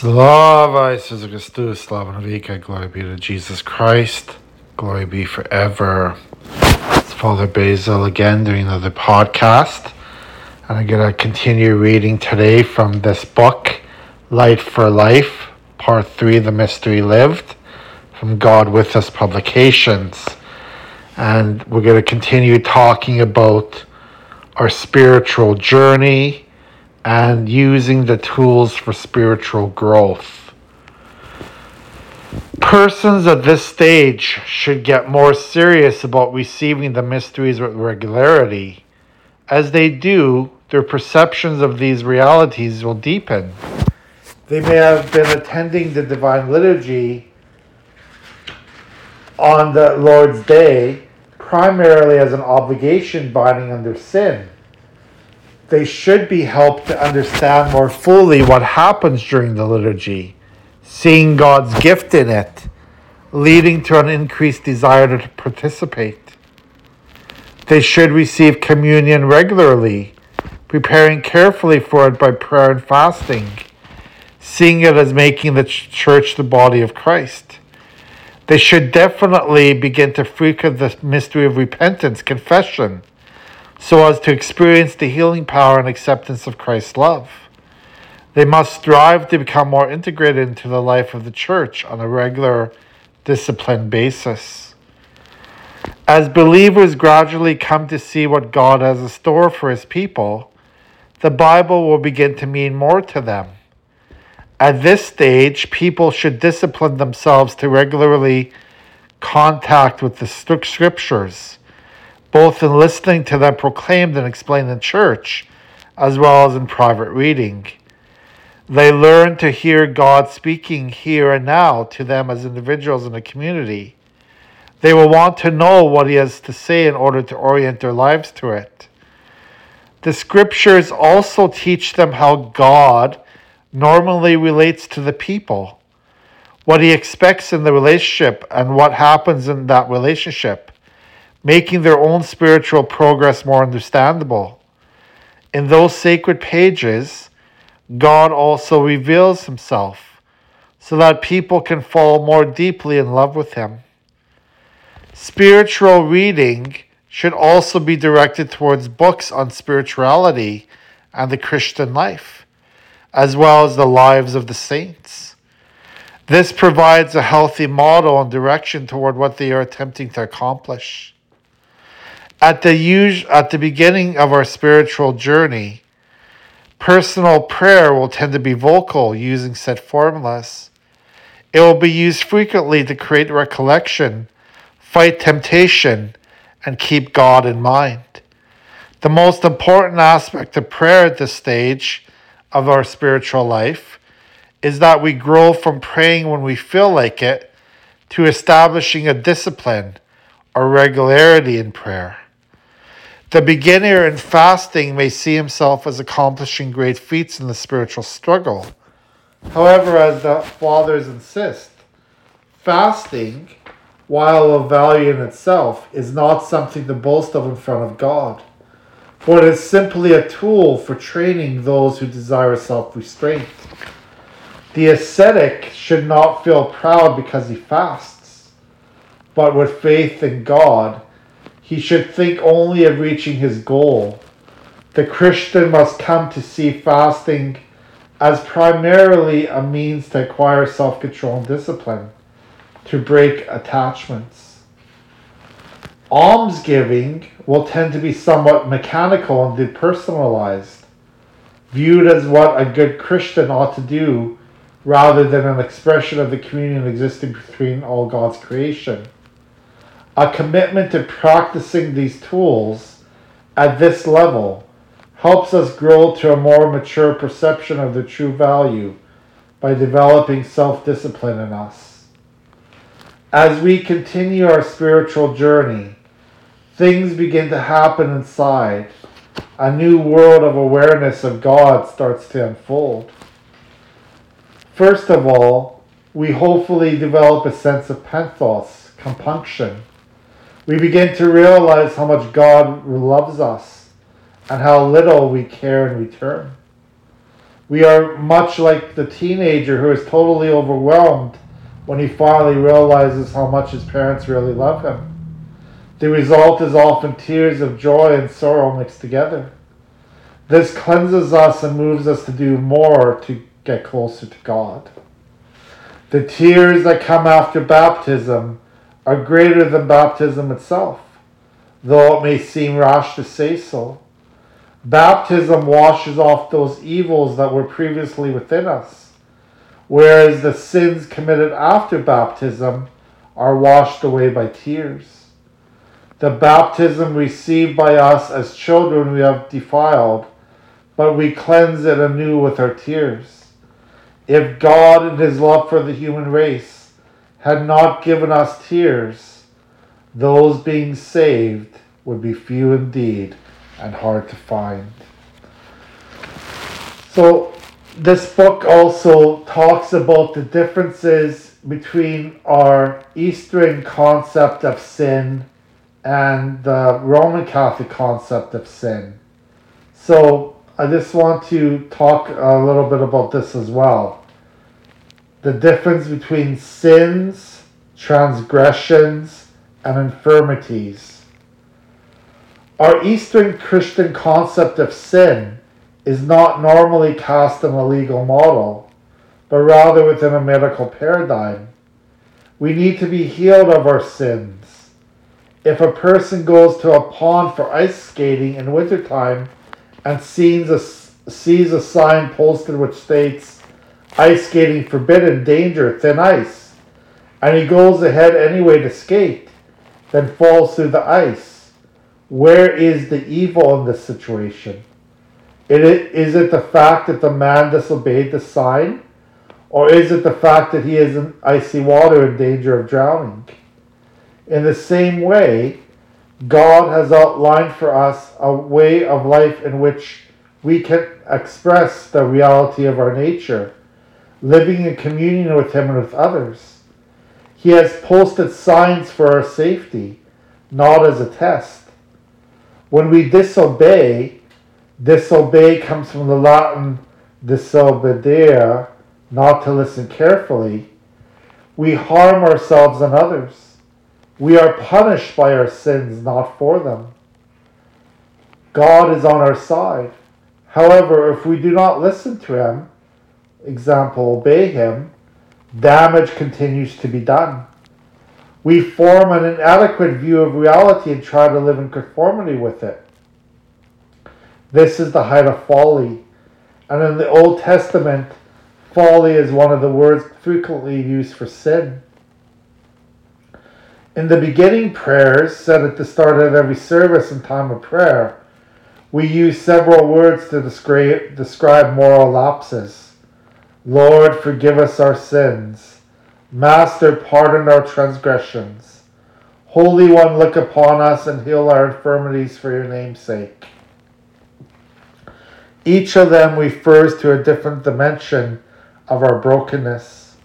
Slava Jesus Christus, Slava Navika, glory be to Jesus Christ, glory be forever. It's Father Basil again doing another podcast, and I'm going to continue reading today from this book, Light for Life, Part 3 The Mystery Lived, from God With Us Publications. And we're going to continue talking about our spiritual journey and using the tools for spiritual growth. Persons at this stage should get more serious about receiving the mysteries with regularity. As they do, their perceptions of these realities will deepen. They may have been attending the Divine Liturgy on the Lord's Day primarily as an obligation binding under sin they should be helped to understand more fully what happens during the liturgy, seeing God's gift in it, leading to an increased desire to participate. They should receive communion regularly, preparing carefully for it by prayer and fasting, seeing it as making the church the body of Christ. They should definitely begin to frequent the mystery of repentance, confession, so as to experience the healing power and acceptance of Christ's love. They must strive to become more integrated into the life of the church on a regular, disciplined basis. As believers gradually come to see what God has in store for his people, the Bible will begin to mean more to them. At this stage, people should discipline themselves to regularly contact with the scriptures both in listening to them proclaimed and explained in church, as well as in private reading. They learn to hear God speaking here and now to them as individuals in the community. They will want to know what He has to say in order to orient their lives to it. The scriptures also teach them how God normally relates to the people, what He expects in the relationship, and what happens in that relationship making their own spiritual progress more understandable. In those sacred pages, God also reveals himself so that people can fall more deeply in love with him. Spiritual reading should also be directed towards books on spirituality and the Christian life, as well as the lives of the saints. This provides a healthy model and direction toward what they are attempting to accomplish. At the us- at the beginning of our spiritual journey, personal prayer will tend to be vocal using set formulas. It will be used frequently to create recollection, fight temptation, and keep God in mind. The most important aspect of prayer at this stage of our spiritual life is that we grow from praying when we feel like it to establishing a discipline or regularity in prayer. The beginner in fasting may see himself as accomplishing great feats in the spiritual struggle. However, as the fathers insist, fasting, while of value in itself, is not something to boast of in front of God, for it is simply a tool for training those who desire self restraint. The ascetic should not feel proud because he fasts, but with faith in God he should think only of reaching his goal. The Christian must come to see fasting as primarily a means to acquire self control and discipline, to break attachments. Almsgiving will tend to be somewhat mechanical and depersonalized, viewed as what a good Christian ought to do rather than an expression of the communion existing between all God's creation. A commitment to practicing these tools at this level helps us grow to a more mature perception of the true value by developing self discipline in us. As we continue our spiritual journey, things begin to happen inside. A new world of awareness of God starts to unfold. First of all, we hopefully develop a sense of penthos, compunction, we begin to realize how much God loves us and how little we care in return. We are much like the teenager who is totally overwhelmed when he finally realizes how much his parents really love him. The result is often tears of joy and sorrow mixed together. This cleanses us and moves us to do more to get closer to God. The tears that come after baptism are greater than baptism itself, though it may seem rash to say so. Baptism washes off those evils that were previously within us, whereas the sins committed after baptism are washed away by tears. The baptism received by us as children we have defiled, but we cleanse it anew with our tears. If God, in his love for the human race, had not given us tears, those being saved would be few indeed and hard to find. So, this book also talks about the differences between our Eastern concept of sin and the Roman Catholic concept of sin. So, I just want to talk a little bit about this as well. The difference between sins, transgressions, and infirmities. Our Eastern Christian concept of sin is not normally cast in a legal model, but rather within a medical paradigm. We need to be healed of our sins. If a person goes to a pond for ice skating in wintertime and sees a, sees a sign posted which states ice skating forbidden, danger, thin ice, and he goes ahead anyway to skate, then falls through the ice where is the evil in this situation? It, is it the fact that the man disobeyed the sign? Or is it the fact that he is in icy water in danger of drowning? In the same way, God has outlined for us a way of life in which we can express the reality of our nature, living in communion with Him and with others. He has posted signs for our safety, not as a test. When we disobey, disobey comes from the Latin disobedere, not to listen carefully. We harm ourselves and others. We are punished by our sins, not for them. God is on our side. However, if we do not listen to Him, example, obey Him, damage continues to be done. We form an inadequate view of reality and try to live in conformity with it. This is the height of folly. And in the Old Testament, folly is one of the words frequently used for sin. In the beginning prayers, said at the start of every service and time of prayer, we use several words to describe, describe moral lapses. Lord, forgive us our sins. Master, pardon our transgressions. Holy One, look upon us and heal our infirmities for your name's sake. Each of them refers to a different dimension of our brokenness.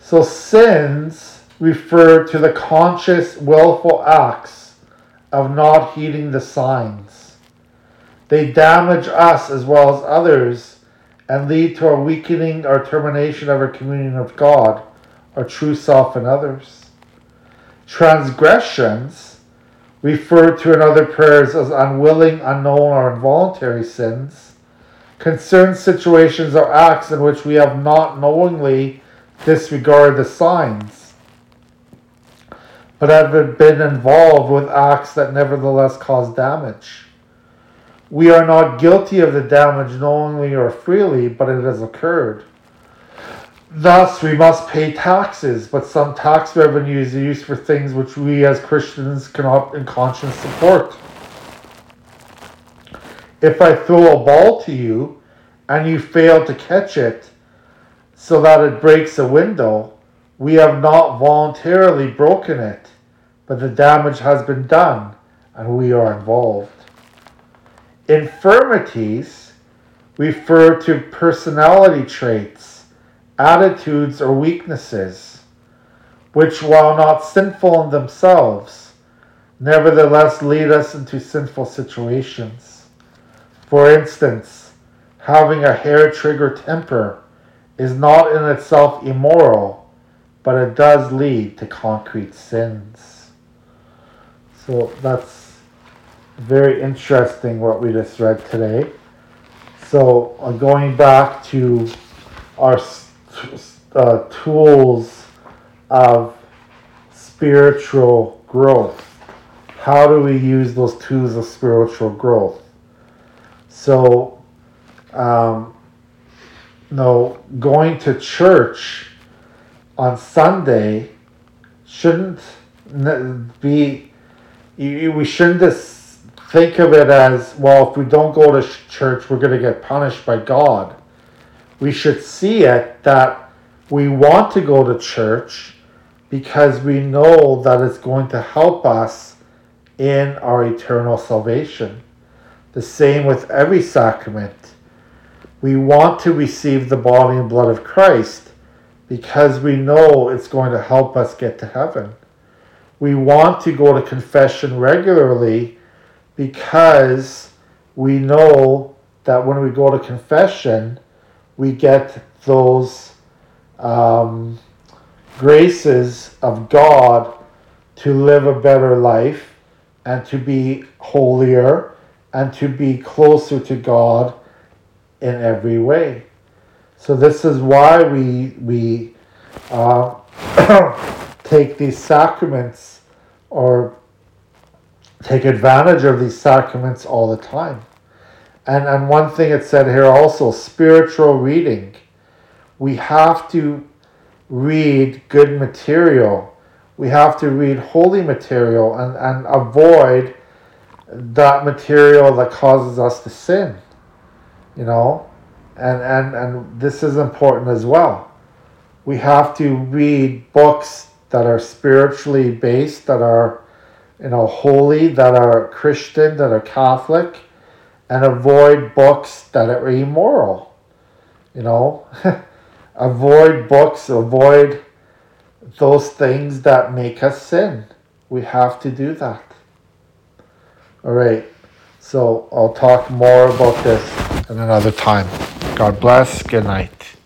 So, sins refer to the conscious, willful acts of not heeding the signs. They damage us as well as others and lead to a weakening or termination of our communion with God, our true self, and others. Transgressions, referred to in other prayers as unwilling, unknown, or involuntary sins, concern situations or acts in which we have not knowingly disregarded the signs, but have been involved with acts that nevertheless cause damage. We are not guilty of the damage knowingly or freely, but it has occurred. Thus, we must pay taxes, but some tax revenue is used for things which we as Christians cannot in conscience support. If I throw a ball to you and you fail to catch it so that it breaks a window, we have not voluntarily broken it, but the damage has been done and we are involved. Infirmities refer to personality traits, attitudes, or weaknesses, which, while not sinful in themselves, nevertheless lead us into sinful situations. For instance, having a hair trigger temper is not in itself immoral, but it does lead to concrete sins. So that's very interesting what we just read today. So, uh, going back to our uh, tools of spiritual growth, how do we use those tools of spiritual growth? So, um, no, going to church on Sunday shouldn't be, we shouldn't just think of it as well, if we don't go to church, we're going to get punished by God. We should see it that we want to go to church because we know that it's going to help us in our eternal salvation. The same with every sacrament. We want to receive the body and blood of Christ because we know it's going to help us get to heaven. We want to go to confession regularly because we know that when we go to confession, we get those um, graces of God to live a better life and to be holier and to be closer to God in every way. So this is why we we uh, take these sacraments or take advantage of these sacraments all the time. And, and one thing it said here also spiritual reading. We have to read good material. We have to read holy material and, and avoid that material that causes us to sin. You know? And, and, and this is important as well. We have to read books that are spiritually based, that are you know, holy, that are Christian, that are Catholic, and avoid books that are immoral. You know, avoid books, avoid those things that make us sin. We have to do that. All right. So I'll talk more about this in another time. God bless. Good night.